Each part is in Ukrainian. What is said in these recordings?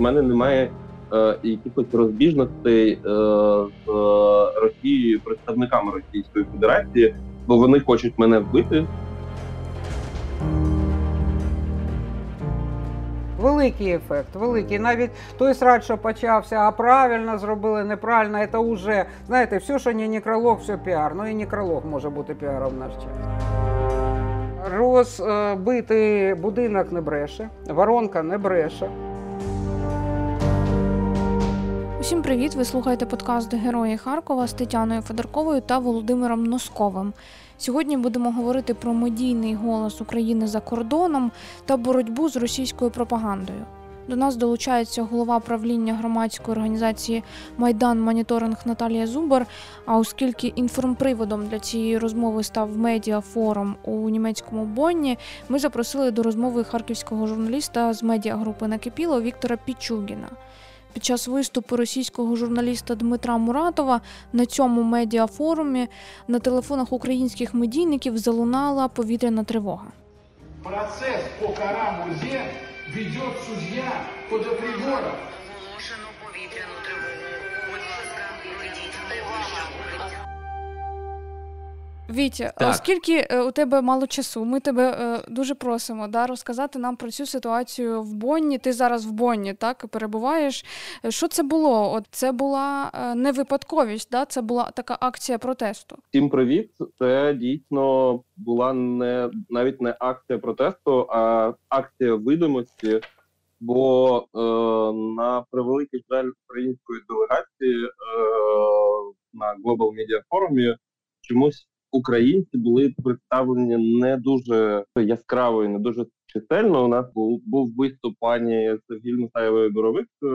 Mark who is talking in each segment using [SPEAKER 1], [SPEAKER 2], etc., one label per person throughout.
[SPEAKER 1] мене немає е, якихось розбіжностей е, з Росією, представниками Російської Федерації, бо вони хочуть мене вбити.
[SPEAKER 2] Великий ефект, великий. Навіть той срач, що почався, а правильно зробили, неправильно, це вже, знаєте, все, що не некролог, все піар. Ну і некролог може бути піаром в наш час. Розбитий будинок не бреше, воронка не бреше.
[SPEAKER 3] Усім привіт! Ви слухаєте подкаст Герої Харкова з Тетяною Федорковою та Володимиром Носковим. Сьогодні будемо говорити про медійний голос України за кордоном та боротьбу з російською пропагандою. До нас долучається голова правління громадської організації Майдан Моніторинг Наталія Зубар. А оскільки інформприводом для цієї розмови став медіафорум у німецькому Бонні, ми запросили до розмови харківського журналіста з медіагрупи Накипіло Віктора Пічугіна. Під час виступу російського журналіста Дмитра Муратова на цьому медіафорумі на телефонах українських медійників залунала повітряна тривога.
[SPEAKER 4] Процес по карамузі ведет суддя подоприборов.
[SPEAKER 5] Оголошено
[SPEAKER 3] Вітя,
[SPEAKER 6] Так.
[SPEAKER 3] оскільки е, у тебе мало часу, ми тебе е, дуже просимо да, розказати нам про цю ситуацію в Бонні. Ти зараз в Бонні, так перебуваєш. Що це було? От це була е, не випадковість, да? це була така акція протесту.
[SPEAKER 1] Всім привіт. Це дійсно була не навіть не акція протесту, а акція видимості. Бо е, на превеликий жаль української делегації е, на Global Media Forum чомусь українці були представлені не дуже яскраво і не дуже чисельно. У нас був, був виступ пані Сергій Мусаєвої Боровик, е,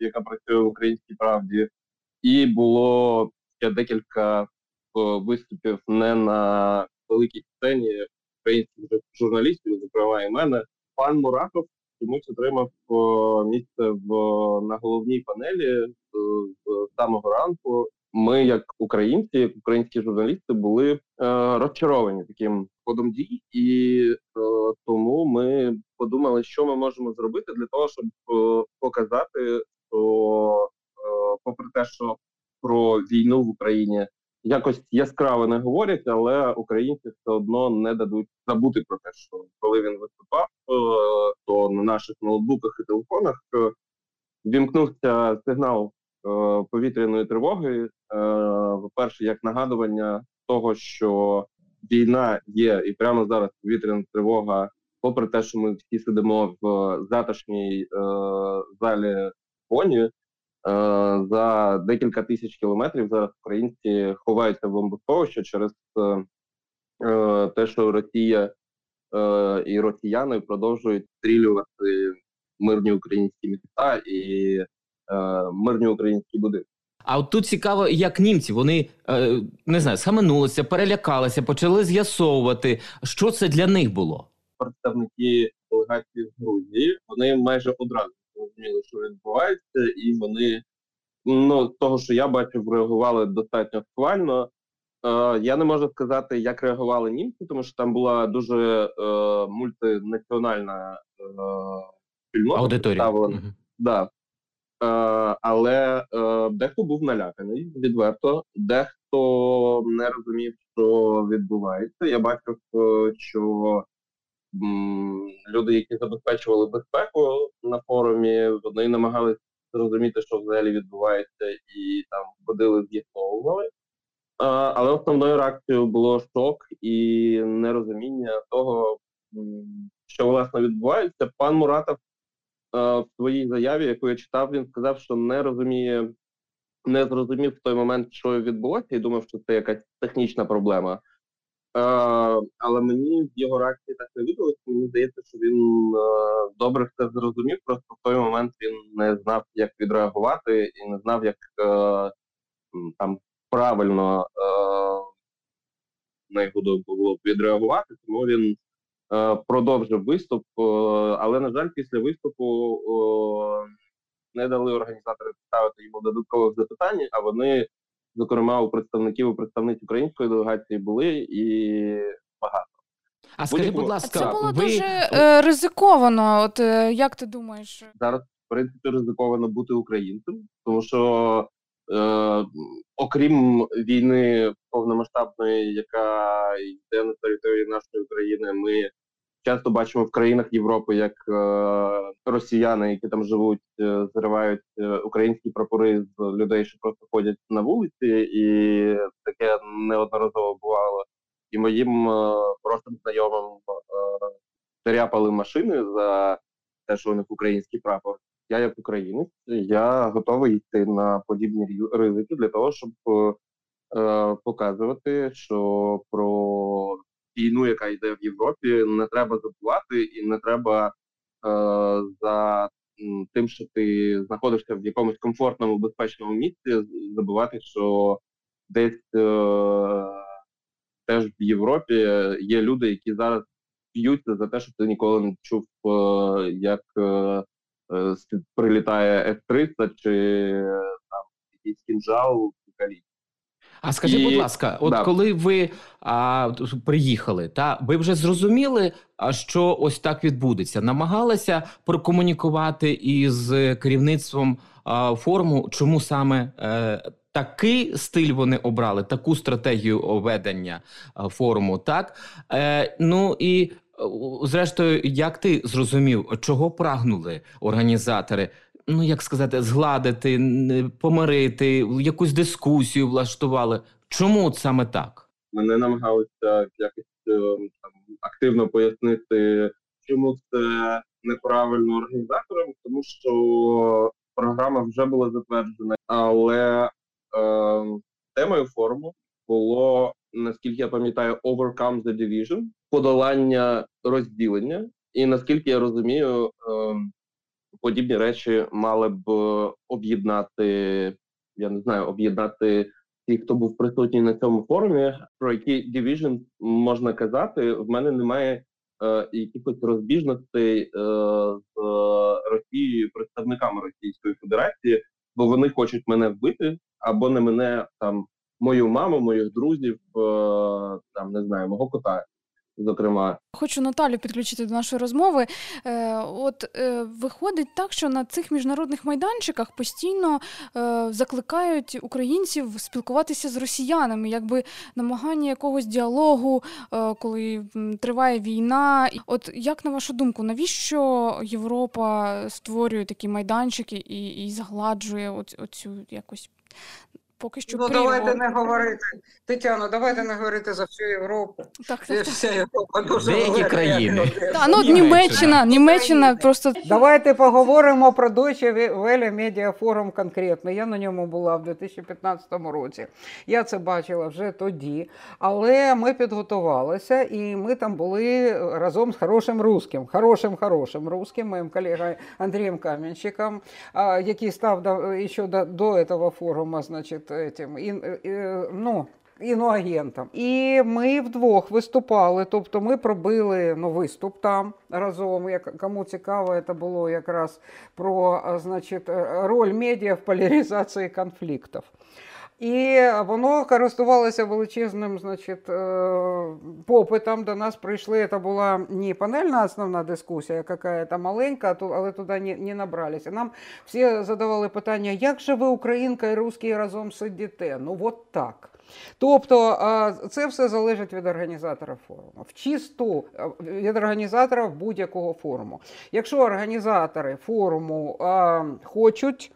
[SPEAKER 1] яка працює в українській правді, і було ще декілька е, виступів не на великій сцені українських жу- журналістів, зокрема і мене. Пан Мурахов чомусь отримав е, місце в на головній панелі е, з самого ранку. Ми, як українці, як українські журналісти, були е, розчаровані таким ходом дій, і е, тому ми подумали, що ми можемо зробити для того, щоб е, показати, що е, попри те, що про війну в Україні якось яскраво не говорять, але українці все одно не дадуть забути про те, що коли він виступав, е, то на наших ноутбуках і телефонах е, вімкнувся сигнал повітряної тривоги. Е, По-перше, як нагадування того, що війна є, і прямо зараз повітряна тривога, попри те, що ми всі сидимо в затишній е, залі фоні, е, за декілька тисяч кілометрів зараз українці ховаються в бомбосховище через е, е, те, що Росія е, і росіяни продовжують стрілювати мирні українські міста і е, мирні українські будинки.
[SPEAKER 6] А от тут цікаво, як німці вони е, не знаю, схаменулися, перелякалися, почали з'ясовувати, що це для них було.
[SPEAKER 1] Представники делегації з Грузії вони майже одразу зрозуміли, що відбувається, і вони ну з того, що я бачив, реагували достатньо схвально. Е, я не можу сказати, як реагували німці, тому що там була дуже е, мультинаціональна е, спільнота
[SPEAKER 6] Аудиторія. Мгм.
[SPEAKER 1] Да. Е, але е, дехто був наляканий відверто, дехто не розумів, що відбувається. Я бачив, е, що люди, які забезпечували безпеку на форумі, вони намагались зрозуміти, що взагалі відбувається, і там ходили, з'ясовували. Але основною реакцією було шок і нерозуміння того, що власне відбувається. Пан Муратов в своїй заяві, яку я читав, він сказав, що не розуміє, не зрозумів в той момент, що відбулося, і думав, що це якась технічна проблема. Е, але мені його реакції так не видалося. Мені здається, що він е, добре все зрозумів. Просто в той момент він не знав, як відреагувати, і не знав, як е, там правильно е, на його думку було б відреагувати. Тому він е, продовжив виступ, е, але на жаль, після виступу е, не дали організатори ставити йому додаткових запитань, а вони, зокрема, у представників і представниць української делегації були і багато.
[SPEAKER 6] А скажіть, будь ласка,
[SPEAKER 3] це було
[SPEAKER 6] ви
[SPEAKER 3] дуже е, ризиковано. От е, як ти думаєш?
[SPEAKER 1] Зараз в принципі ризиковано бути українцем, тому що е, окрім війни повномасштабної, яка йде на території нашої країни, ми часто бачимо в країнах Європи, як е, росіяни, які там живуть, е, зривають е, українські прапори з людей, що просто ходять на вулиці, і таке неодноразово бувало. І моїм просто знайомим тряпали машини за те, що у них український прапор. Я, як українець, я готовий йти на подібні ризики для того, щоб е, показувати, що про війну, яка йде в Європі, не треба забувати, і не треба е, за тим, що ти знаходишся в якомусь комфортному, безпечному місці, забувати, що десь е, теж в Європі є люди, які зараз б'ються за те, що ти ніколи не чув, е, як е, е, прилітає F-300 чи е, там якийсь кінжал в Калі.
[SPEAKER 6] А скажіть,
[SPEAKER 1] І-
[SPEAKER 6] будь ласка, от
[SPEAKER 1] да.
[SPEAKER 6] коли ви а, приїхали, та ви вже зрозуміли, що ось так відбудеться? Намагалися прокомунікувати із керівництвом а, форуму, чому саме е, такий стиль вони обрали, таку стратегію ведення а, форуму, так? Е, ну і е, зрештою, як ти зрозумів, чого прагнули організатори? Ну, як сказати, згладити, помирити, якусь дискусію влаштували. Чому саме так?
[SPEAKER 1] Мене намагалися якось е, там активно пояснити, чому це неправильно організаторам, тому що програма вже була затверджена, але е, темою форуму було, наскільки я пам'ятаю, Overcome the Division, подолання розділення. І наскільки я розумію, е, подібні речі мали б об'єднати, я не знаю, об'єднати ті, хто був присутній на цьому форумі, про які division можна казати, в мене немає е, якихось розбіжностей е, з Росією, представниками Російської Федерації, бо вони хочуть мене вбити, або не мене там, мою маму, моїх друзів, е, там не знаю, мого кота. Зокрема,
[SPEAKER 3] Хочу Наталю підключити до нашої розмови. Е, от е, виходить так, що на цих міжнародних майданчиках постійно е, закликають українців спілкуватися з росіянами, якби намагання якогось діалогу, е, коли триває війна. От як на вашу думку, навіщо Європа створює такі майданчики і, і згладжує оцю якось поки що
[SPEAKER 2] Ну,
[SPEAKER 3] прірву?
[SPEAKER 2] давайте не говорити. Тетяно, давайте не говорити за всю Європу.
[SPEAKER 3] Так, так, так.
[SPEAKER 2] Європа дуже
[SPEAKER 6] Деякі
[SPEAKER 2] велика.
[SPEAKER 6] країни.
[SPEAKER 3] Та, ну,
[SPEAKER 6] Німеччина.
[SPEAKER 3] Німеччина, Німеччина просто
[SPEAKER 2] Давайте поговоримо про Deutsche Welle Media Forum конкретно. Я на ньому була в 2015 році. Я це бачила вже тоді. Але ми підготувалися і ми там були разом з хорошим русським, хорошим, хорошим русським, моїм колегою Андрієм Кам'янщиком, який став до, ще до, до цього форуму, значить, этим, ін, е, ну, іноагентом. І ми вдвох виступали. Тобто ми пробили ну, виступ там разом. Як, кому цікаво, це було якраз про значить, е, роль медіа в поляризації конфліктів. І воно користувалося величезним значить, е, попитом. До нас прийшли. Це була не панельна основна дискусія, яка маленька, ту- але туди не, набралися. Нам всі задавали питання, як же ви, українка і русський, разом сидите? Ну, от так. Тобто це все залежить від організатора форуму. В чисту від організатора будь-якого форуму. Якщо організатори форуму хочуть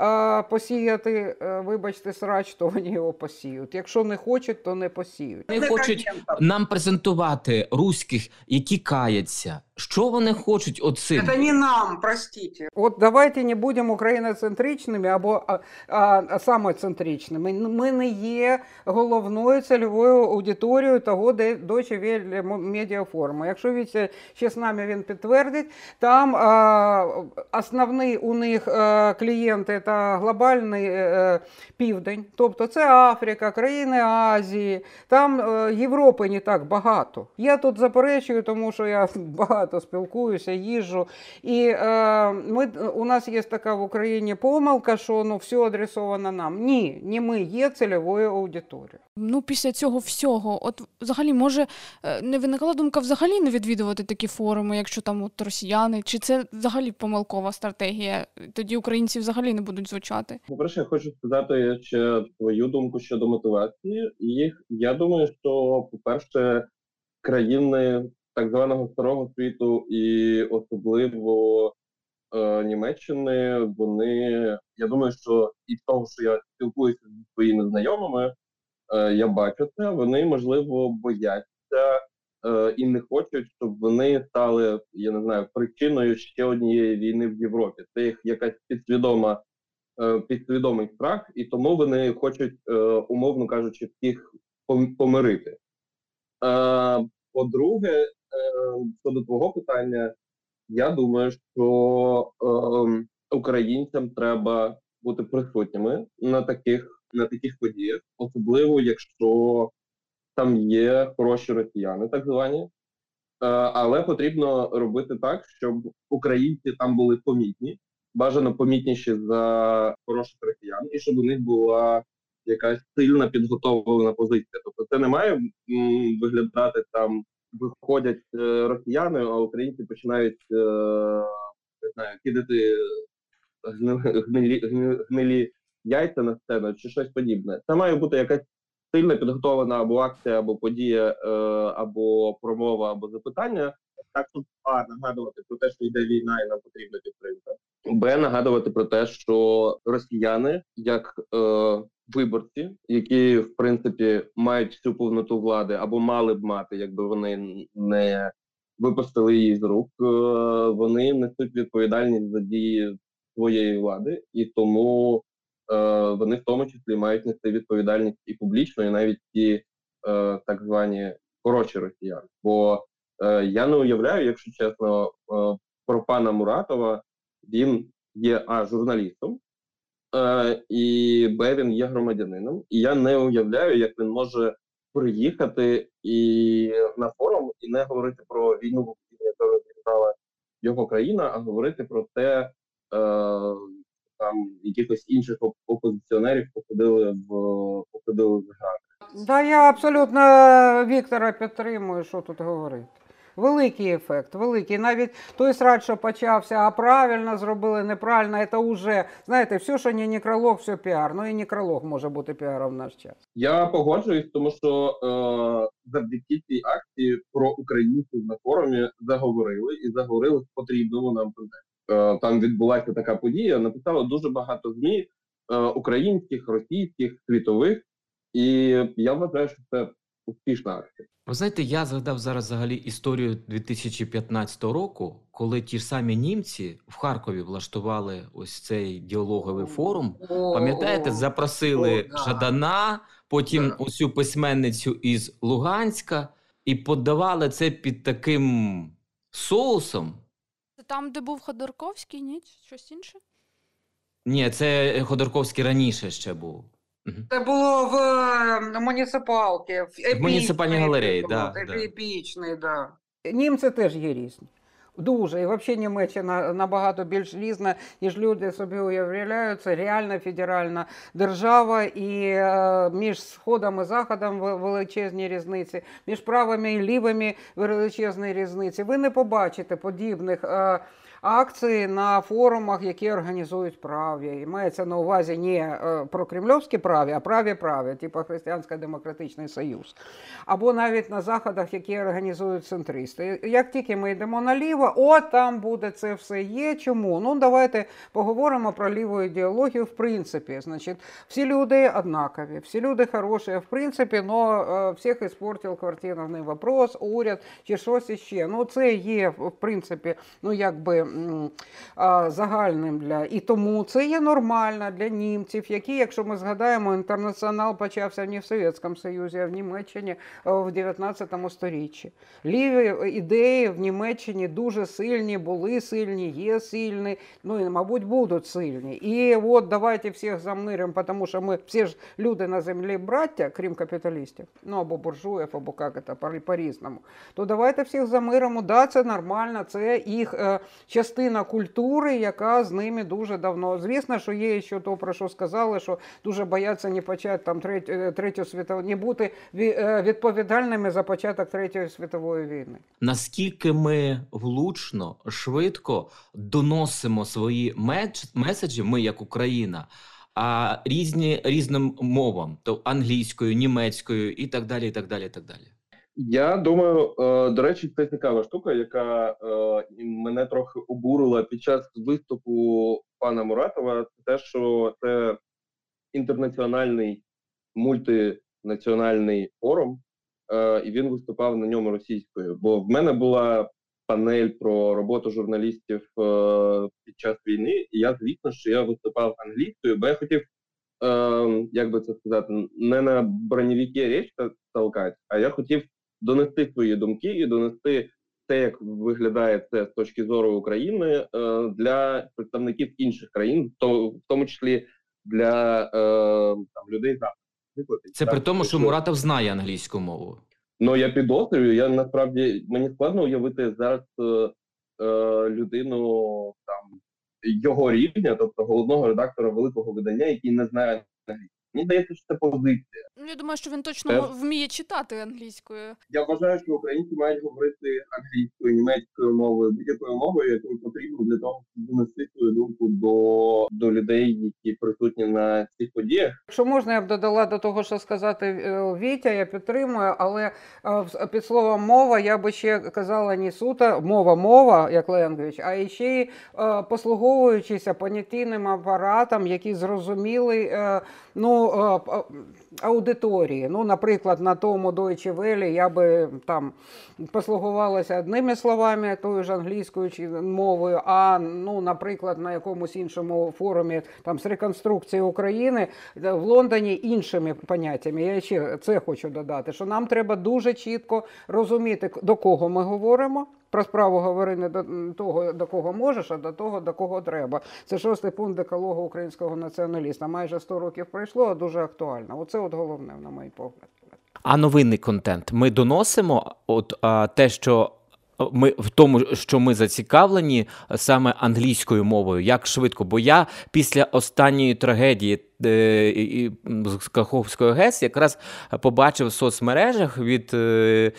[SPEAKER 2] а, посіяти, е, вибачте, срач, то вони його посіють. Якщо не хочуть, то не посіють.
[SPEAKER 6] Вони хочуть нам презентувати руських, які каяться. Що вони хочуть оцим?
[SPEAKER 2] Это не нам, простите. Вот давайте не будемо україноцентричними або а, а, а, самоцентричними. Ми не є головною цільовою аудиторією того, де Deutsche Welle Media Якщо він ще з нами він підтвердить, там а, основні у них а, клієнти та глобальний е, південь, тобто це Африка, країни Азії, там е, Європи не так багато. Я тут заперечую, тому що я багато багато спілкуюся, їжджу. І е, ми, у нас є така в Україні помилка, що ну, все адресовано нам. Ні, не ми є цільовою аудиторією.
[SPEAKER 3] Ну, після цього всього, от взагалі, може, е, не виникала думка взагалі не відвідувати такі форуми, якщо там от росіяни, чи це взагалі помилкова стратегія? Тоді українці взагалі не будуть звучати.
[SPEAKER 1] По-перше, я хочу сказати ще твою думку щодо мотивації. Їх я думаю, що по-перше, країни так званого старого світу і особливо е, Німеччини, вони я думаю, що із того, що я спілкуюся зі своїми знайомими, е, я бачу це. Вони можливо бояться е, і не хочуть, щоб вони стали, я не знаю, причиною ще однієї війни в Європі. Це їх якась підсвідома е, підсвідомий страх, і тому вони хочуть, е, умовно кажучи, всіх пом- помирити. Е, По-друге, щодо твого питання, я думаю, що е, українцям треба бути присутніми на таких, на таких подіях, особливо якщо там є хороші росіяни, так звані. Е, але потрібно робити так, щоб українці там були помітні, бажано помітніші за хороших росіян, і щоб у них була якась сильна підготовлена позиція. Тобто це не має виглядати там, виходять е, росіяни, а українці починають е, не знаю, кидати гни- гнилі, гнилі яйця на сцену чи щось подібне. Це має бути якась сильно підготовлена або акція, або подія, е, або промова, або запитання. Так, щоб а нагадувати про те, що йде війна, і нам потрібна підтримка. Б нагадувати про те, що росіяни, як е, виборці, які в принципі мають всю повноту влади або мали б мати, якби вони не випустили її з рук, е, вони несуть відповідальність за дії своєї влади, і тому е, вони в тому числі мають нести відповідальність і публічно, і навіть ті е, так звані хороші росіяни. Бо я не уявляю, якщо чесно, е, про пана Муратова він є а журналістом, е, і б він є громадянином. І я не уявляю, як він може приїхати і на форум і не говорити про війну в Україні, яка розіграла його країна, а говорити про те, е, там якихось інших опозиціонерів посадили в посадили в грати.
[SPEAKER 2] Да, я абсолютно Віктора підтримую, що тут говорити. Великий ефект, великий. Навіть той срач, що почався, а правильно зробили, неправильно, це вже, знаєте, все, що не некролог, все піар. Ну і некролог може бути піаром в наш час.
[SPEAKER 1] Я погоджуюсь, тому що е, завдяки цій акції про українців на форумі заговорили і заговорили в потрібному нам. Е, там відбулася така подія. Написало дуже багато змі е, українських, російських, світових, і я вважаю, що це успішна акція.
[SPEAKER 6] Ви знаєте, я згадав зараз взагалі історію 2015 року, коли ті ж самі німці в Харкові влаштували ось цей діалоговий форум. Пам'ятаєте, запросили
[SPEAKER 2] О.
[SPEAKER 6] Жадана, потім цю письменницю із Луганська, і подавали це під таким соусом.
[SPEAKER 3] Це там, де був Ходорковський, ні? Щось інше?
[SPEAKER 6] Ні, це Ходорковський раніше ще був.
[SPEAKER 2] Це було в е, муніципалці, в,
[SPEAKER 6] муніципальній галереї, да,
[SPEAKER 2] еп-
[SPEAKER 6] да.
[SPEAKER 2] да. Німці теж є різні. Дуже. І взагалі Німеччина набагато більш різна, ніж люди собі уявляють. Це реальна федеральна держава, і е, між сходом і заходом ве- величезні різниці, між правими і лівими величезні різниці. Ви не побачите подібних. Акції на форумах, які організують праві, і мається на увазі не е, про кремльовські праві, а праві праві, типу Християнсько-демократичний союз або навіть на заходах, які організують центристи. Як тільки ми йдемо наліво, от там буде це все є. Чому? Ну давайте поговоримо про ліву ідеологію. В принципі, значить, всі люди однакові, всі люди хороші. В принципі, но е, всіх іспортив квартирний вопрос, уряд чи щось іще. Ну це є в принципі, ну якби загальним для і тому це є нормально для німців, які, якщо ми згадаємо, інтернаціонал почався не в Совєтському Союзі, а в Німеччині в 19 сторіччі. Ліві ідеї в Німеччині дуже сильні, були сильні, є сильні, ну і, мабуть, будуть сильні. І от давайте всіх замиримо, тому що ми всі ж люди на землі браття, крім капіталістів, ну або буржуїв, або як це, по- по-різному. То давайте всіх замиримо. Да, це нормально, це їх е, частина культури, яка з ними дуже давно. Звісно, що є ще то, про що сказали, що дуже бояться не почати там третю, е, третю світову, не бути е, відповідальними за початок третьої світової війни.
[SPEAKER 6] Наскільки ми влучно, швидко доносимо свої меседжі, ми як Україна, а різні різним мовам, то англійською, німецькою і так далі. і так далі, і так далі.
[SPEAKER 1] Я думаю, е, до речі, це цікава штука, яка е, мене трохи обурила під час виступу пана Муратова. Це те, що це інтернаціональний мультинаціональний форум, е, і він виступав на ньому російською. Бо в мене була панель про роботу журналістів під час війни, і я, звісно, що я виступав англійською, бо я хотів. Е, як би це сказати, не на броневіки річ толкати, а я хотів донести свої думки і донести те, як виглядає це з точки зору України е, для представників інших країн, то в тому числі для е, там людей заходу.
[SPEAKER 6] Це при тому, що Муратов знає англійську мову.
[SPEAKER 1] Ну я підозрюю. Я насправді мені складно уявити зараз е, людину там його рівня, тобто головного редактора великого видання, який не знає англійську. Мені здається, що це позиція.
[SPEAKER 3] Ну, я думаю, що він точно
[SPEAKER 1] Е.
[SPEAKER 3] мо- вміє читати англійською.
[SPEAKER 1] Я вважаю, що українці мають говорити англійською, німецькою мовою, будь-якою мовою, якою потрібно для того, щоб донести свою думку до, до людей, які присутні на цих подіях.
[SPEAKER 2] Якщо можна, я б додала до того, що сказати е, Вітя, я підтримую, але е, в- під словом мова я би ще казала не суто мова, мова як ленгвіч, а ще й е, послуговуючися понятійним апаратом, який зрозумілий е, аудиторії. Ну, наприклад, на тому Deutsche Welle я би там послугувалася одними словами, тою ж англійською чи мовою, а ну, наприклад, на якомусь іншому форумі там з реконструкції України е, в Лондоні іншими поняттями. Я ще це хочу додати, що нам треба дуже чітко розуміти, до кого ми говоримо. Про справу говори не до того, до кого можеш, а до того, до кого треба. Це шостий пункт декалогу українського націоналіста. Майже 100 років пройшло, а дуже актуально. Оце от головне, на мій погляд.
[SPEAKER 6] А новинний контент ми доносимо, от а, те, що ми в тому, що ми зацікавлені саме англійською мовою, як швидко. Бо я після останньої трагедії з Каховської ГЕС якраз побачив в соцмережах від е,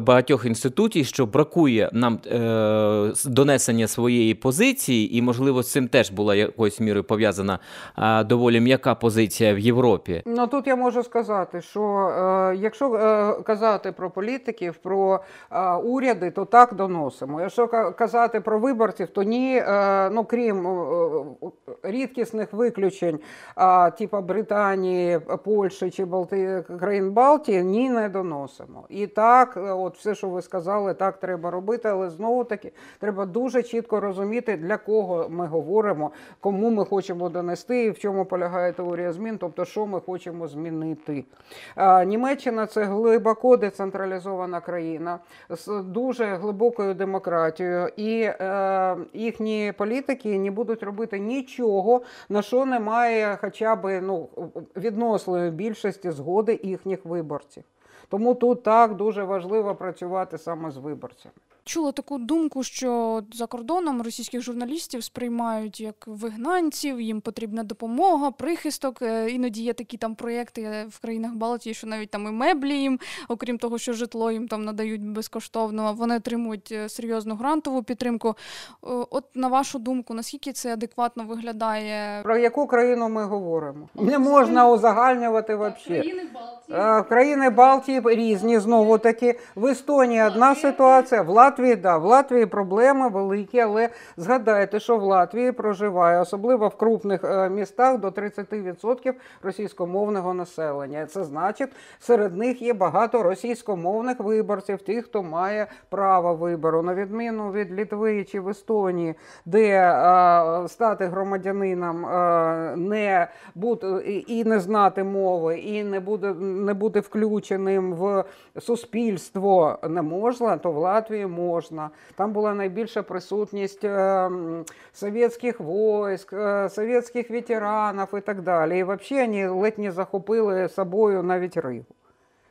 [SPEAKER 6] багатьох інститутів, що бракує нам е, донесення своєї позиції, і можливо з цим теж була якоюсь мірою пов'язана доволі м'яка позиція в Європі.
[SPEAKER 2] Ну тут я можу сказати, що е, якщо е, казати про політиків, про е, уряди, то так доносимо. Якщо ка- казати про виборців, то ні, е, ну крім е, рідкісних виключень, типа Британії, Польщі чи Балти... країн Балтії, ні, не доносимо. І так, е, от все, що ви сказали, так треба робити, але знову таки треба дуже чітко розуміти, для кого ми говоримо, кому ми хочемо донести, і в чому полягає теорія змін, тобто що ми хочемо змінити. Німеччина це глибоко децентралізована країна з дуже глибокою демократією, і е, їхні політики не будуть робити нічого, на що немає хоча б ну, відносної більшості згоди їхніх виборців. Тому тут так дуже важливо працювати саме з виборцями.
[SPEAKER 3] Чула таку думку, що за кордоном російських журналістів сприймають як вигнанців, їм потрібна допомога, прихисток. Е, Іноді є такі там проєкти в країнах Балтії, що навіть там і меблі їм, окрім того, що житло їм там надають безкоштовно, вони отримують е, серйозну грантову підтримку. Е, От на вашу думку, наскільки це адекватно виглядає?
[SPEAKER 2] Про яку країну ми говоримо? Не можна узагальнювати взагалі. Країни Балтії різні знову таки. В Естонії одна ситуація, в Латвії Латвії, да, в Латвії проблеми великі, але згадайте, що в Латвії проживає, особливо в крупних е, містах, до 30% російськомовного населення. Це значить, серед них є багато російськомовних виборців, тих, хто має право вибору, на відміну від Літви чи в Естонії, де е, стати громадянином е, не бути і не знати мови, і не буде не бути включеним в суспільство не можна, то в Латвії можна. Там була найбільша присутність е, совєтських військ, е, совєтських ветеранів і так далі. І взагалі вони ледь не захопили собою навіть Ригу.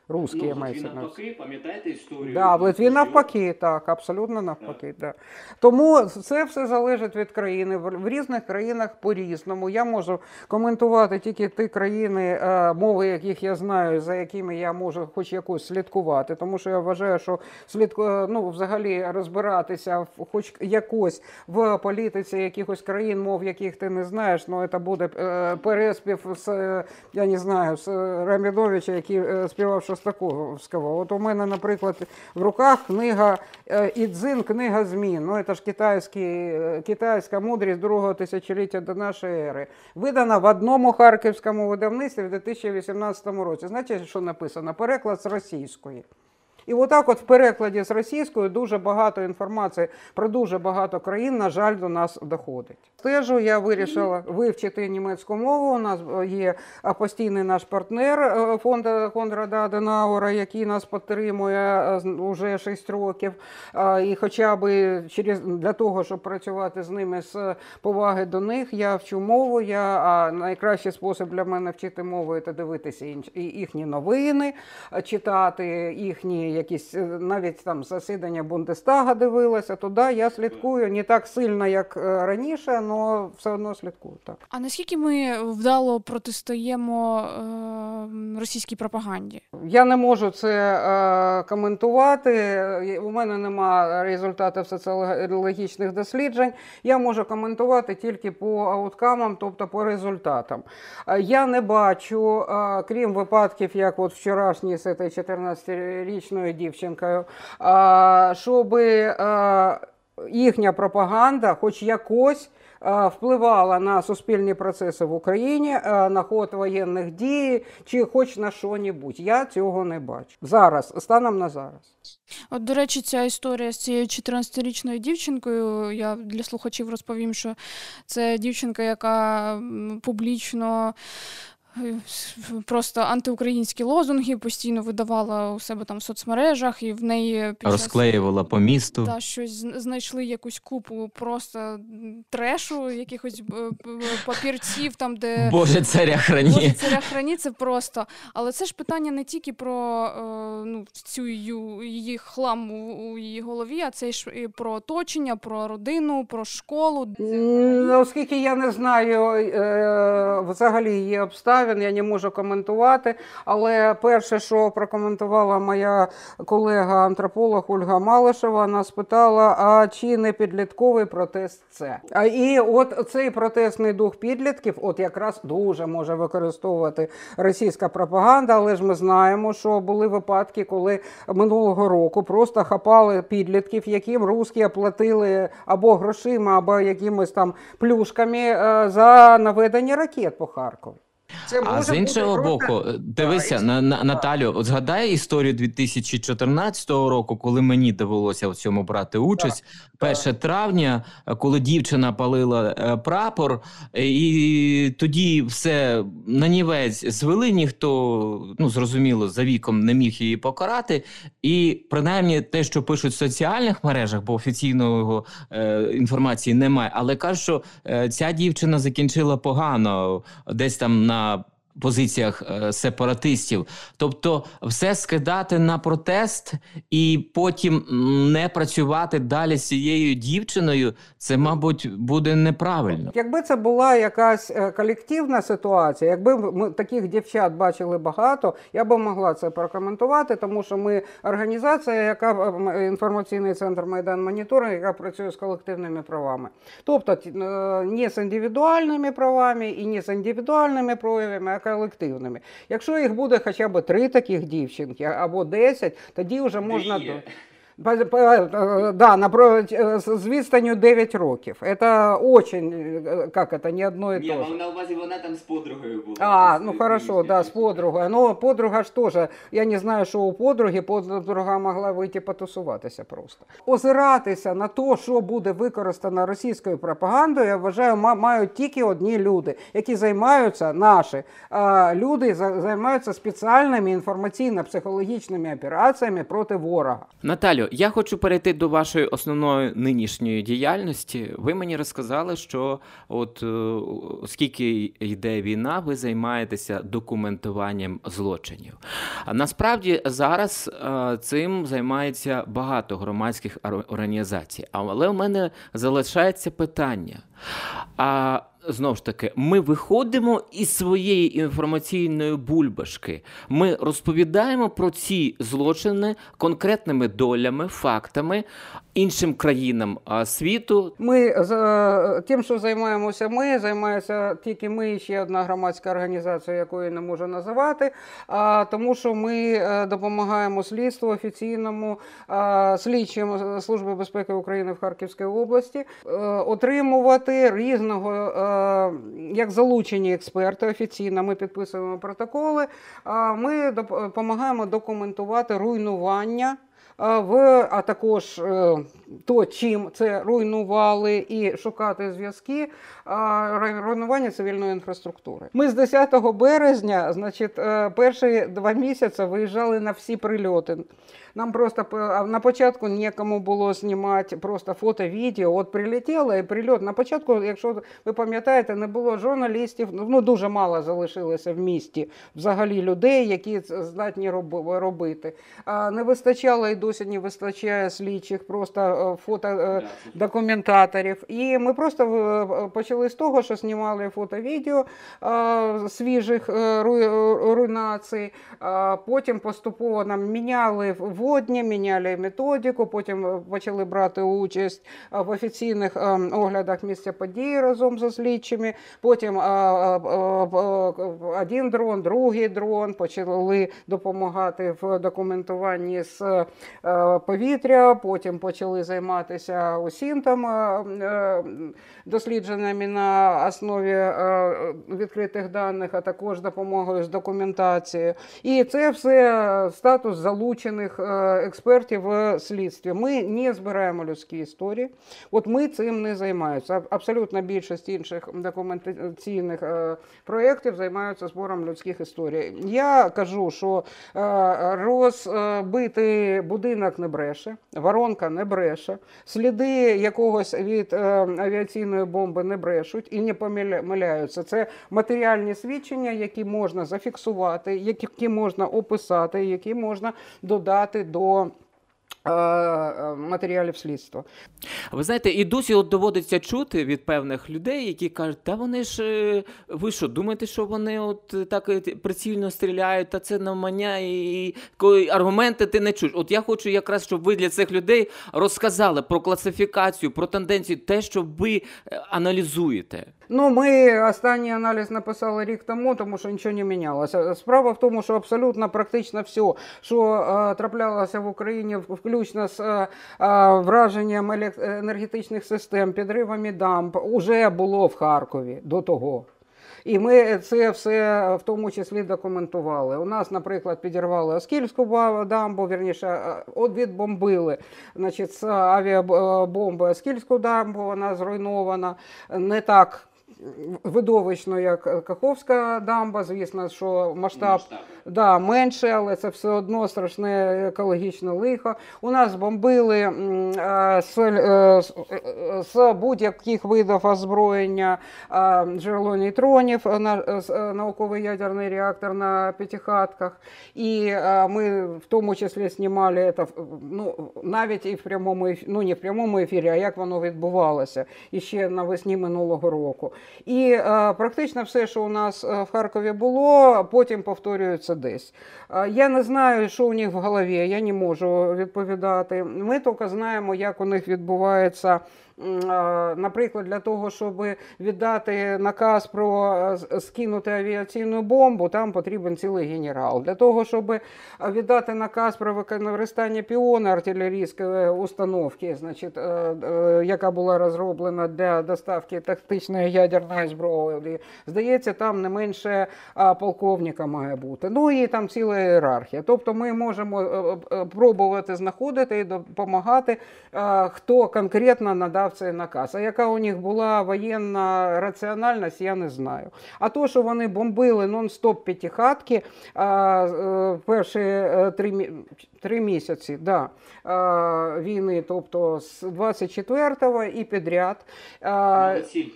[SPEAKER 2] Русські
[SPEAKER 7] ну,
[SPEAKER 2] мається
[SPEAKER 7] навпаки, пам'ятаєте історію?
[SPEAKER 2] Да, в Литві
[SPEAKER 7] Що-
[SPEAKER 2] навпаки, так, абсолютно навпаки. Да. Тому це все залежить від країни. В різних країнах по-різному. Я можу коментувати тільки ті країни, е, мови яких я знаю, за якими я можу хоч якось слідкувати. Тому що я вважаю, що слідку, е, ну, взагалі розбиратися в хоч якось в політиці якихось країн, мов яких ти не знаєш, ну це буде е, переспів з, я не знаю, з Рамідовича, який співав Шостаковського. От у мене, наприклад, в руках книга е, Ідзин, книга змін. Ну, це ж е, китайська мудрість другого тисячоліття до нашої ери. Видана в одному харківському видавництві в 2018 році. Знаєте, що написано? Переклад з російської. І отак, от в перекладі з російської дуже багато інформації про дуже багато країн, на жаль, до нас доходить. Стежу, я вирішила вивчити німецьку мову. У нас е, є постійний наш партнер е, фонду Конрада Аденаура, який нас підтримує вже 6 років. І хоча б через для того, щоб працювати з ними з поваги до них, я вчу мову. Я а найкращий спосіб для мене вчити мову це дивитися їхні новини, читати їхні якісь е, навіть там засідання Бундестага дивилася, то да, я слідкую не так сильно, як е, раніше, але все одно слідкую. Так
[SPEAKER 3] а наскільки ми вдало протистоїмо е, російській пропаганді?
[SPEAKER 2] Я не можу це е, коментувати. Е, у мене нема результатів соціологічних досліджень. Я можу коментувати тільки по ауткамам, тобто по результатам. Я не бачу, е, крім випадків, як от вчорашній з цієї 14-річної гарною дівчинкою, щоб їхня пропаганда, хоч якось. Впливала на суспільні процеси в Україні на ход воєнних дій чи хоч на що небудь. Я цього не бачу зараз. Станом на зараз.
[SPEAKER 3] От до речі, ця історія з цією 14-річною дівчинкою. Я для слухачів розповім, що це дівчинка, яка публічно Просто антиукраїнські лозунги постійно видавала у себе там в соцмережах, і в неї під час
[SPEAKER 6] Розклеювала по місту.
[SPEAKER 3] та щось зн- знайшли якусь купу просто трешу, якихось папірців, там де
[SPEAKER 6] Боже, царя
[SPEAKER 3] Боже,
[SPEAKER 6] храні.
[SPEAKER 3] царя храні це просто. Але це ж питання не тільки про е, ну, цю її, її хлам у, у її голові, а це ж і про оточення, про родину, про школу.
[SPEAKER 2] Оскільки я не знаю е, взагалі її обставин, я не можу коментувати. Але перше, що прокоментувала моя колега-антрополог Ольга Малишева, вона спитала: а чи не підлітковий протест це? А і от цей протестний дух підлітків, от якраз дуже може використовувати російська пропаганда, але ж ми знаємо, що були випадки, коли минулого року просто хапали підлітків, яким русські платили або грошима, або якимось там плюшками е, за наведення ракет по Харкову. Це
[SPEAKER 6] А з іншого
[SPEAKER 2] бути
[SPEAKER 6] боку,
[SPEAKER 2] просто-
[SPEAKER 6] дивися, на, на, Наталю, от згадай історію 2014 року, коли мені довелося в цьому брати участь. 1 травня, е, коли дівчина палила е, прапор, і тоді все нанівець звели, ніхто, ну зрозуміло, за віком не міг її покарати. І принаймні те, що пишуть в соціальних мережах, бо офіційного е, інформації немає, але кажуть, що е, ця дівчина закінчила погано десь там на uh, позиціях е, сепаратистів. Тобто, все скидати на протест і потім не працювати далі з цією дівчиною, це, мабуть, буде неправильно.
[SPEAKER 2] Якби це була якась е, колективна ситуація, якби ми таких дівчат бачили багато, я би могла це прокоментувати, тому що ми організація, яка е, інформаційний центр Майдан Моніторинг, яка працює з колективними правами. Тобто не з індивідуальними правами і не з індивідуальними проявами, а колективними. Якщо їх буде хоча б три таких дівчинки або десять, тоді вже можна
[SPEAKER 7] Дві
[SPEAKER 2] Да, на про- е, з з відстанню 9 років. Це очень, як це, не одно і
[SPEAKER 8] Ні,
[SPEAKER 2] то ж.
[SPEAKER 8] на увазі вона там з подругою була.
[SPEAKER 2] А, ну хорошо, да, с подругою. Ну, подруга ж теж, я не знаю, що у подруги, подруга могла вийти потусуватися просто. Озиратися на те, що буде використано російською пропагандою, я вважаю, мають тільки одні люди, які займаються, наші люди за- займаються спеціальними інформаційно-психологічними операціями проти ворога.
[SPEAKER 6] Наталю, я хочу перейти до вашої основної нинішньої діяльності. Ви мені розказали, що от е, оскільки йде війна, ви займаєтеся документуванням злочинів. А насправді зараз е, цим займається багато громадських організацій. Але у мене залишається питання. А знову ж таки, ми виходимо із своєї інформаційної бульбашки. Ми розповідаємо про ці злочини конкретними долями, фактами іншим країнам світу.
[SPEAKER 2] Ми е, тим, що займаємося, ми займаємося тільки ми і ще одна громадська організація, якої не можу називати. А тому, що ми е, допомагаємо слідству офіційному слідчим Служби безпеки України в Харківській області е, отримувати різного, як залучені експерти офіційно. Ми підписуємо протоколи. Ми допомагаємо документувати руйнування. В, а також е, то, чим це руйнували, і шукати зв'язки руйнування цивільної інфраструктури. Ми з 10 березня, значить, е, перші два місяці виїжджали на всі прильоти. Нам просто на початку нікому було знімати просто фото, відео. От прилетіло і прильот. На початку, якщо ви пам'ятаєте, не було журналістів. Ну дуже мало залишилося в місті взагалі людей, які здатні робити. Не вистачало і досі не вистачає слідчих, просто е, фото. е, документаторів. І ми просто е, почали з того, що знімали фото-відео свіжих руйнацій. Потім поступово нам міняли водні, міняли методику, потім е, почали брати участь е, в офіційних е, оглядах місця події разом зі слідчими. Потім один дрон, другий дрон почали допомагати в документуванні з повітря, потім почали займатися усім там дослідженнями на основі відкритих даних, а також допомогою з документацією. І це все статус залучених експертів в слідстві. Ми не збираємо людські історії. От ми цим не займаємося. Абсолютна більшість інших документаційних е, проєктів займаються збором людських історій. Я кажу, що е, розбитий будинок не бреше, воронка не бреше, сліди якогось від авіаційної бомби не брешуть і не помиляються. Це матеріальні свідчення, які можна зафіксувати, які можна описати, які можна додати до. Е, е, Матеріалів слідства.
[SPEAKER 6] Ви знаєте, і досі от доводиться чути від певних людей, які кажуть, та вони ж е, ви що, думаєте, що вони от так прицільно стріляють, та це навмання і, аргументи ти не чуєш. От я хочу якраз, щоб ви для цих людей розказали про класифікацію, про тенденції, те, що ви аналізуєте.
[SPEAKER 2] Ну, ми останній аналіз написали рік тому, тому що нічого не мінялося. Справа в тому, що абсолютно практично все, що е, траплялося в Україні, включно з е, е, враженням енергетичних систем, підривами дамб, уже було в Харкові до того. І ми це все в тому числі документували. У нас, наприклад, підірвали Оскільську дамбу, вірніше, е, відбомбили значить, з авіабомби Оскільську дамбу, вона зруйнована. Не так видовищно, як Каховська дамба. Звісно, що масштаб да, менше, але це все одно страшне екологічне лихо. У нас бомбили е, з, е, з- е, будь-яких видів озброєння е, джерело нейтронів, е, на, е, науковий ядерний реактор на п'ятихатках. І е, ми в тому числі знімали це, ну, навіть і в прямому ефірі, ну не в прямому ефірі, а як воно відбувалося і ще навесні минулого року. І е, практично все, що у нас е, в Харкові було, потім повторюється десь. Е, я не знаю, що у них в голові, я не можу відповідати. Ми тільки знаємо, як у них відбувається наприклад, для того, щоб віддати наказ про е, скинути авіаційну бомбу, там потрібен цілий генерал. Для того, щоб е, віддати наказ про використання піона артилерійської установки, значить, е, е, яка була розроблена для доставки тактичної ядерної зброї, здається, там не менше полковника має бути. Ну і там ціла ієрархія. Тобто ми можемо е, е, пробувати знаходити і допомагати, е, хто конкретно надав цей наказ. А яка у них була воєнна раціональність, я не знаю. А то, що вони бомбили нон-стоп п'ятихатки е, перші е, три, три місяці да, е, війни, тобто з 24-го і підряд.
[SPEAKER 9] ціль.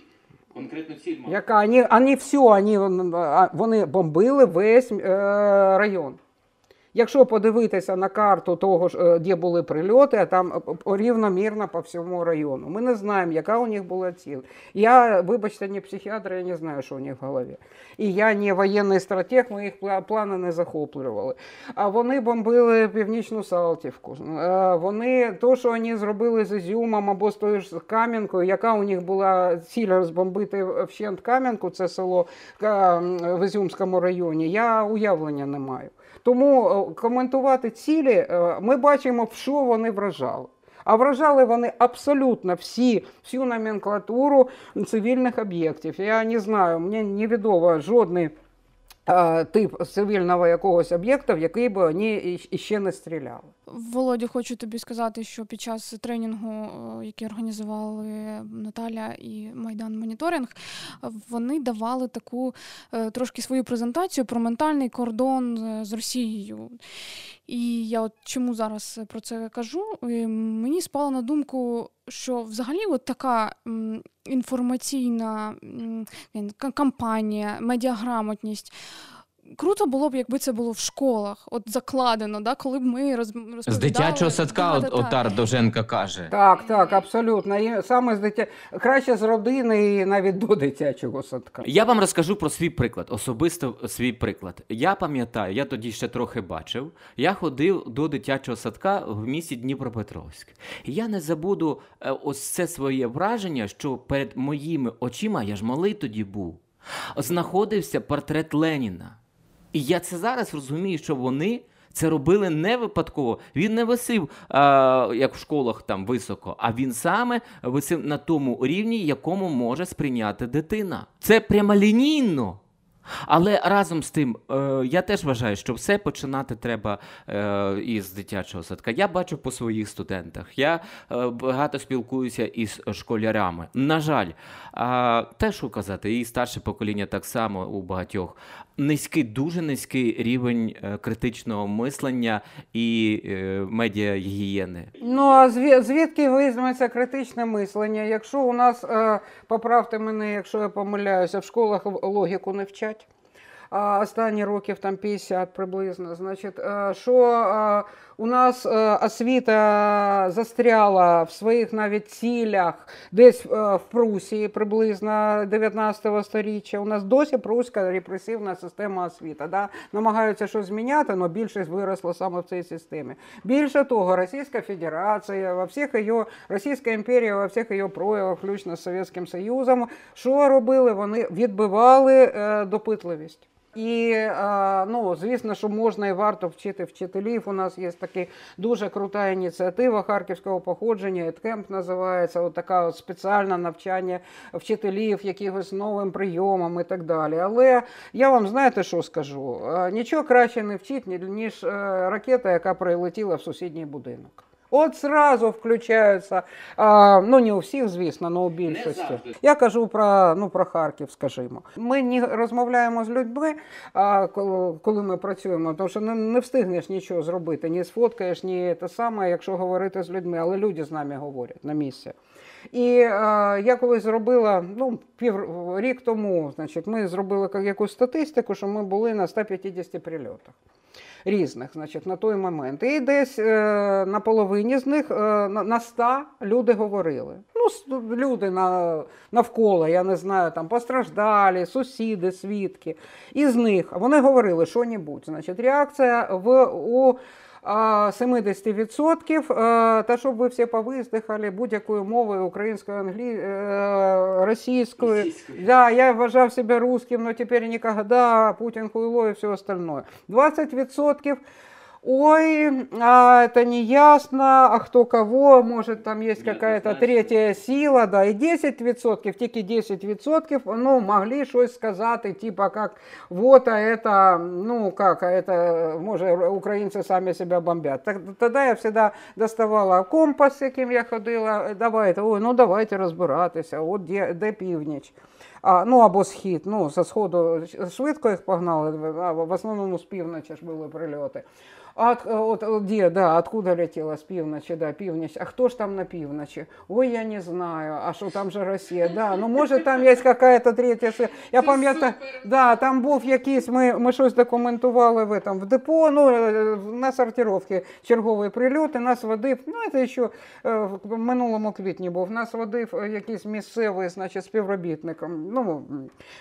[SPEAKER 9] Конкретну
[SPEAKER 2] яка вони, вони все, вони, вони бомбили весь е, район. Якщо подивитися на карту того, ж, е, де були прильоти, там е, рівномірно по всьому району. Ми не знаємо, яка у них була ціль. Я, вибачте, не психіатр, я не знаю, що у них в голові. І я не воєнний стратег, ми їх плани не захоплювали. А вони бомбили північну Салтівку. Е, Вони то, що вони зробили з Ізюмом або з тою ж Кам'янкою, яка у них була ціль розбомбити вщент Кам'янку, це село в Ізюмському районі, я уявлення не маю. Тому е, коментувати цілі е, ми бачимо, в що вони вражали. А вражали вони абсолютно всі, всю номенклатуру цивільних об'єктів. Я не знаю, мені невідомо жодний е, тип цивільного якогось об'єкта, в який би вони іще не стріляли.
[SPEAKER 3] Володя, хочу тобі сказати, що під час тренінгу, е, який організували Наталя і Майдан Моніторинг, е, вони давали таку е, трошки свою презентацію про ментальний кордон е, з Росією. І я от чому зараз про це кажу? Е, Мені спало на думку, що взагалі от така інформаційна кампанія, медіаграмотність. Круто було б, якби це було в школах, от закладено, да, коли б ми роз, розповідали.
[SPEAKER 10] З дитячого садка от, Отар Довженка каже.
[SPEAKER 2] Так, так, абсолютно. І саме з дитя... краще з родини і навіть до дитячого садка.
[SPEAKER 6] Я вам розкажу про свій приклад, особисто свій приклад. Я пам'ятаю, я тоді ще трохи бачив. Я ходив до дитячого садка в місті Дніпропетровськ. І я не забуду е, ось це своє враження, що перед моїми очима, я ж малий тоді був, знаходився портрет Леніна. І я це зараз розумію, що вони. Це робили не випадково. Він не висив, а, як в школах там високо, а він саме висив на тому рівні, якому може сприйняти дитина. Це прямолінійно. Але разом з тим, е, я теж вважаю, що все починати треба е, із дитячого садка. Я бачу по своїх студентах. Я е, багато спілкуюся із школярами. На жаль, те, що казати, і старше покоління так само у багатьох. Низький, дуже низький рівень е, критичного мислення і е, медіагігієни.
[SPEAKER 2] Ну а звідки візьметься критичне мислення? Якщо у нас, е, поправте мене, якщо я помиляюся, в школах логіку не вчать. Останні років там 50 приблизно. Значить, що у нас е, освіта застряла в своїх навіть цілях десь е, в Прусії приблизно 19 століття. У нас досі пруська репресивна система освіти. Да? Намагаються щось зміняти, але більшість виросла саме в цій системі. Більше того, Російська Федерація, во всіх її, Російська імперія во всіх її проявах, включно з Совєтським Союзом, що робили? Вони відбивали е, допитливість. І е, ну, звісно, що можна і варто вчити вчителів. У нас є така дуже крута ініціатива харківського походження. «EdCamp» називається. От така от спеціальне навчання вчителів, якихось новим прийомам і так далі. Але я вам знаєте, що скажу? Е, Нічого краще не вчить, ніж е, ракета, яка прилетіла в сусідній будинок. От зразу включаються, а, ну не у всіх, звісно, але у більшості. Я кажу про, ну, про Харків, скажімо. Ми не розмовляємо з людьми, а, коли, коли ми працюємо, тому що не, не встигнеш нічого зробити, ні сфоткаєш, ні те саме, якщо говорити з людьми, але люди з нами говорять на місці. І е, я колись зробила ну, пів рік тому, значить, ми зробили якусь статистику, що ми були на 150 прильотах. Різних, значить, на той момент. І десь е, на половині з них е, на, на 100 люди говорили. Ну, люди на, навколо, я не знаю, там постраждалі, сусіди, свідки. І з них вони говорили що-небудь. Значить, реакція в, у 70%, а, та щоб ви всі повиздихали будь-якою мовою українською, англі... е, російською. Да, я вважав себе русским, но тепер ніколи Путін хуйло і все остальное. 20% Ой, а это не ясно, а кто кого, может там есть какая-то
[SPEAKER 7] Неоднозначно.
[SPEAKER 2] третя сила, да, і 10%, тільки 10%, ну, могли щось сказати, типа как, вот, а это, ну, как, а это, може, українці самі себе бомбять. Так, тоді я всегда доставала компас, яким я ходила, давайте, ой, ну давайте розбиратися, от де, де північ. А, ну або схід. Ну, за сходу швидко їх погнали, а в основному з півночі ж були прильоти. А от, от, от де, да, откуда летіла з півночі, да, північ. А хто ж там на півночі? Ой, я не знаю. А що там же Росія? Да, ну може там є якась третя. Я пам'ятаю, да, там був якийсь, ми, ми щось документували в, этом, в депо, ну, е, на сортировці черговий прильот, і нас водив, ну це ще е, в минулому квітні був, нас водив е, якийсь місцевий, значить, співробітником, ну,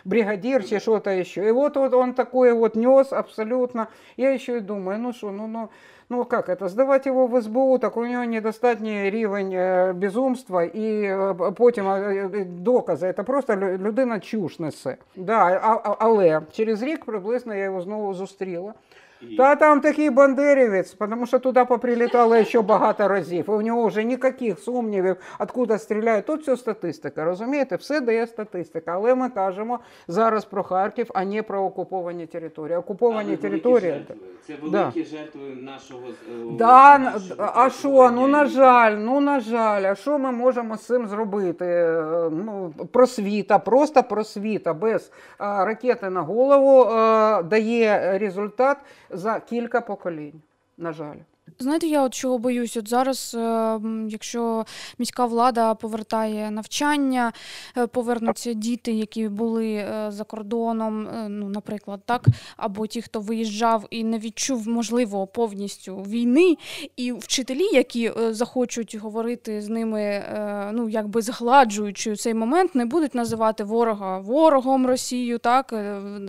[SPEAKER 2] бригадир чи що-то ще. І от, от он такой вот нес абсолютно. Я еще и думаю, ну что, ну, ну, ну как это, сдавать его в СБУ, так у него недостатній рівень е, безумства і е, потім е, докази. Це просто лю- людина чуш несе. А- але через рік приблизно я його знову зустріла.
[SPEAKER 7] І
[SPEAKER 2] Та там такий бандерівець, тому що туди поприлітало ще багато разів. І у нього вже ніяких сумнівів, откуда стріляють. Тут все статистика, розумієте? Все дає статистика. Але ми кажемо зараз про Харків, а не про окуповані території. Окуповані території.
[SPEAKER 7] жертви. Це великі жертви нашого е,
[SPEAKER 2] Да,
[SPEAKER 7] нашого
[SPEAKER 2] а що? Ну на жаль, ну на жаль, а що ми можемо з цим зробити? Е, Ну, просвіта, просто просвіта без а, ракети на голову е, дає результат за кілька поколінь. На жаль.
[SPEAKER 3] Знаєте, я от чого боюсь? От зараз, е, якщо міська влада повертає навчання, е, повернуться діти, які були е, за кордоном, ну, наприклад, так, або ті, хто виїжджав і не відчув, можливо, повністю війни, і вчителі, які захочуть говорити з ними, ну якби згладжуючи цей момент, не будуть називати ворога ворогом Росію, так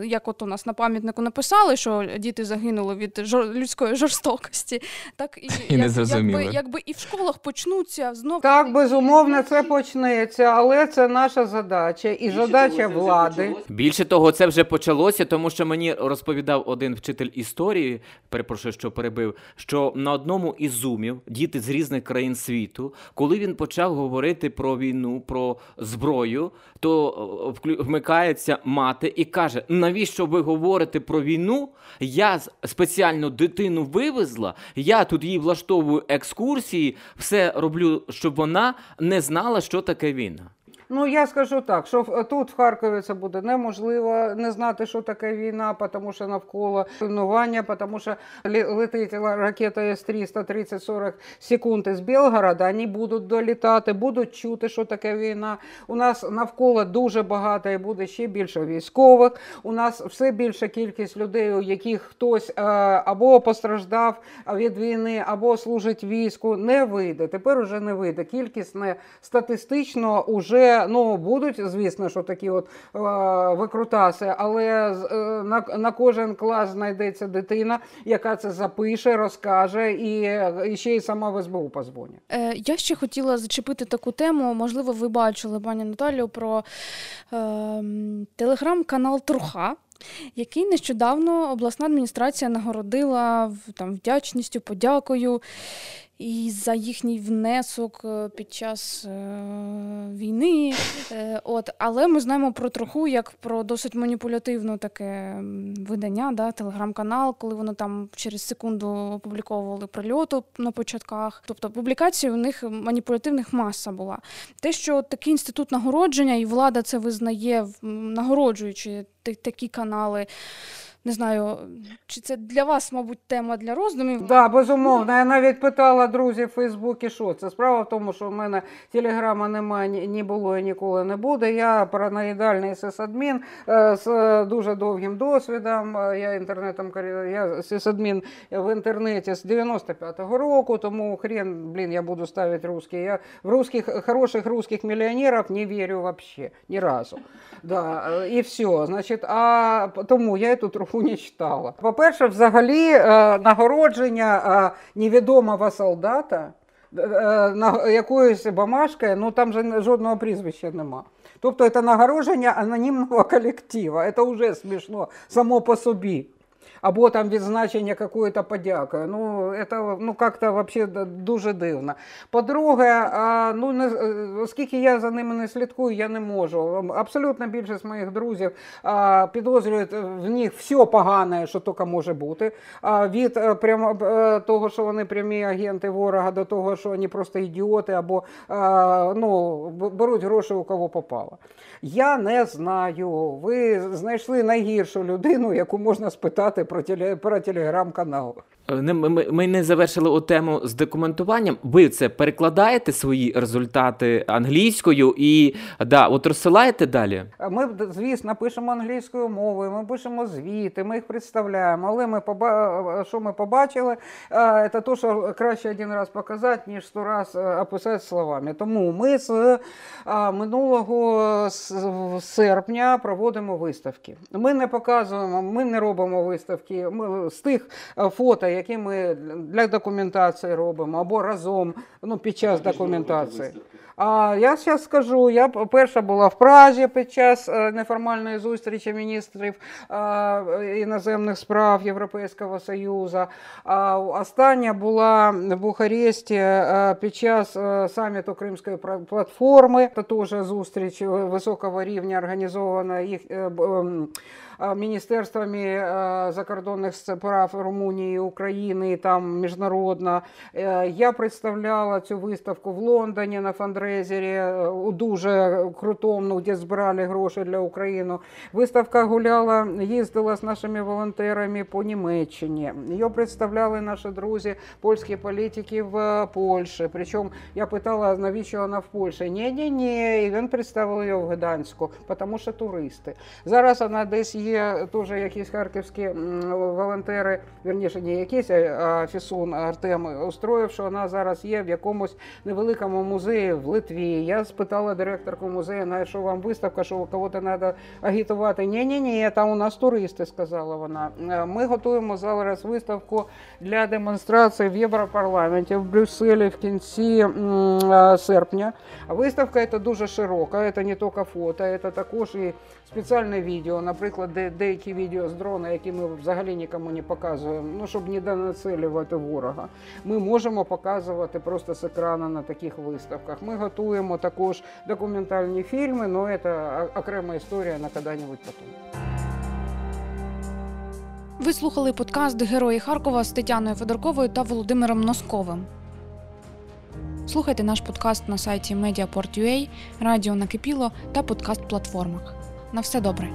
[SPEAKER 3] як от у нас на пам'ятнику написали, що діти загинули від людської жорстокості. Так і,
[SPEAKER 6] І не
[SPEAKER 3] як-
[SPEAKER 6] зрозуміли.
[SPEAKER 3] Якби, якби і в школах почнуться знов
[SPEAKER 2] Так, безумовно, це почнеться, але це наша задача і
[SPEAKER 7] Більше
[SPEAKER 2] задача
[SPEAKER 7] того,
[SPEAKER 2] влади.
[SPEAKER 11] Більше того, це вже почалося, тому що мені розповідав один вчитель історії, перепрошую, що перебив, що на одному із зумів діти з різних країн світу, коли він почав говорити про війну, про зброю, то о, вмикається мати і каже: навіщо ви говорите про війну? Я спеціально дитину вивезла, я тут їй влаштовую екскурсії, все роблю, щоб вона не знала, що таке війна.
[SPEAKER 2] Ну, я скажу так, що тут в Харкові це буде неможливо не знати, що таке війна, тому що навколо руйнування, тому що летить ракета С-300 30-40 секунд із Білгорода, вони будуть долітати, будуть чути, що таке війна. У нас навколо дуже багато і буде ще більше військових. У нас все більша кількість людей, у яких хтось е, або постраждав від війни, або служить війську, не вийде. Тепер уже не вийде. Кількість не статистично уже ну будуть, звісно, що такі от е, викрутаси, але е, на, на кожен клас знайдеться дитина, яка це запише, розкаже і, і ще й сама в СБУ позвонить.
[SPEAKER 3] Е, Я ще хотіла зачепити таку тему. Можливо, ви бачили, пані Наталію, про ем, телеграм-канал Труха. Який нещодавно обласна адміністрація нагородила там вдячністю, подякою і за їхній внесок е, під час е, війни. Е, от, але ми знаємо про троху як про досить маніпулятивне таке видання, да, телеграм-канал, коли вони там через секунду опубліковували прильоту на початках. Тобто публікацій у них маніпулятивних маса була. Те, що такий інститут нагородження, і влада це визнає, нагороджуючи такі канали. Не знаю, чи це для вас, мабуть, тема для роздумів.
[SPEAKER 2] Да, безумовно. Я навіть питала друзів в Фейсбуці, що це. Справа в тому, що в мене телеграма немає, ні, ні було і ніколи не буде. Я параноїдальний сисадмін е, з дуже довгим досвідом. Е, Я інтернетом я сисадмін в інтернеті з 95-го року, тому хрен, блін, я буду ставити русский. Я в русских, хороших русских мільйонерів не вірю вообще, ні разу. Да, е, і все. Значить, а тому я труху унічтала. По-перше, взагалі е, нагородження е, невідомого солдата е, якоюсь бумажкою, ну там же жодного прізвища нема. Тобто це нагородження анонімного колективу. Це вже смішно само по собі. Або там відзначення какої-то подяки. Ну, це ну, як-то вообще дуже дивно. По-друге, ну, не, е, оскільки я за ними не слідкую, я не можу. Абсолютно більшість моїх друзів підозрюють в них все погане, що тільки може бути. Від е, прямо е, того, що вони прямі агенти ворога, до того, що вони просто ідіоти, або ну, беруть гроші у кого попало. Я не знаю. Ви знайшли найгіршу людину, яку можна спитати теле, про телеграм-канал.
[SPEAKER 11] Е, Ми, не завершили у тему з документуванням. Ви це перекладаєте свої результати англійською і да, от розсилаєте далі.
[SPEAKER 2] Ми, звісно, пишемо англійською мовою, ми пишемо звіти, ми їх представляємо. Але ми поба... що ми побачили, е, це те, що краще один раз показати, ніж сто раз е, описати словами. Тому ми з е, минулого серпня проводимо виставки. Ми не показуємо, ми не робимо виставки. Ми з тих е, фото, які ми для документації робимо, або разом ну, під час документації. А я зараз скажу, я перша була в Празі під час е, неформальної зустрічі міністрів іноземних справ Європейського Союзу. А остання була в Бухаресті е, під час е, саміту Кримської платформи. Це теж зустріч високого рівня організована їх. Міністерствами е, закордонних справ Румунії, України, там міжнародна. Е, Я представляла цю виставку в Лондоні на фандрезері е, у дуже крутому, де збирали гроші для України. Виставка гуляла, їздила з нашими волонтерами по Німеччині. Її представляли наші друзі, польські політики в Польщі. Причому я питала, навіщо вона в Польщі. Ні, ні, ні. І він представив її в Гданську, тому що туристи. Зараз вона десь є теж якісь харківські волонтери, вірніше, не якісь, а Фісун Артем устроїв, що вона зараз є в якомусь невеликому музеї в Литві. Я спитала директорку музею, на що вам виставка, що кого-то треба агітувати. Ні, ні, ні, там у нас туристи, сказала вона. Е, Ми готуємо зараз виставку для демонстрації в Європарламенті в Брюсселі в кінці серпня. Виставка це дуже широка, це не тільки фото, це також і спеціальне відео. Наприклад, де, деякі відео з дрона, які ми взагалі нікому не показуємо, ну щоб не донацілювати ворога. Ми можемо показувати просто з екрану на таких виставках. Ми готуємо також документальні фільми, але це окрема історія на коли-небудь потім.
[SPEAKER 3] Ви слухали подкаст Герої Харкова з Тетяною Федорковою та Володимиром Носковим. Слухайте наш подкаст на сайті Mediaport.ua, радіо Накипіло та подкаст-платформах. На все добре.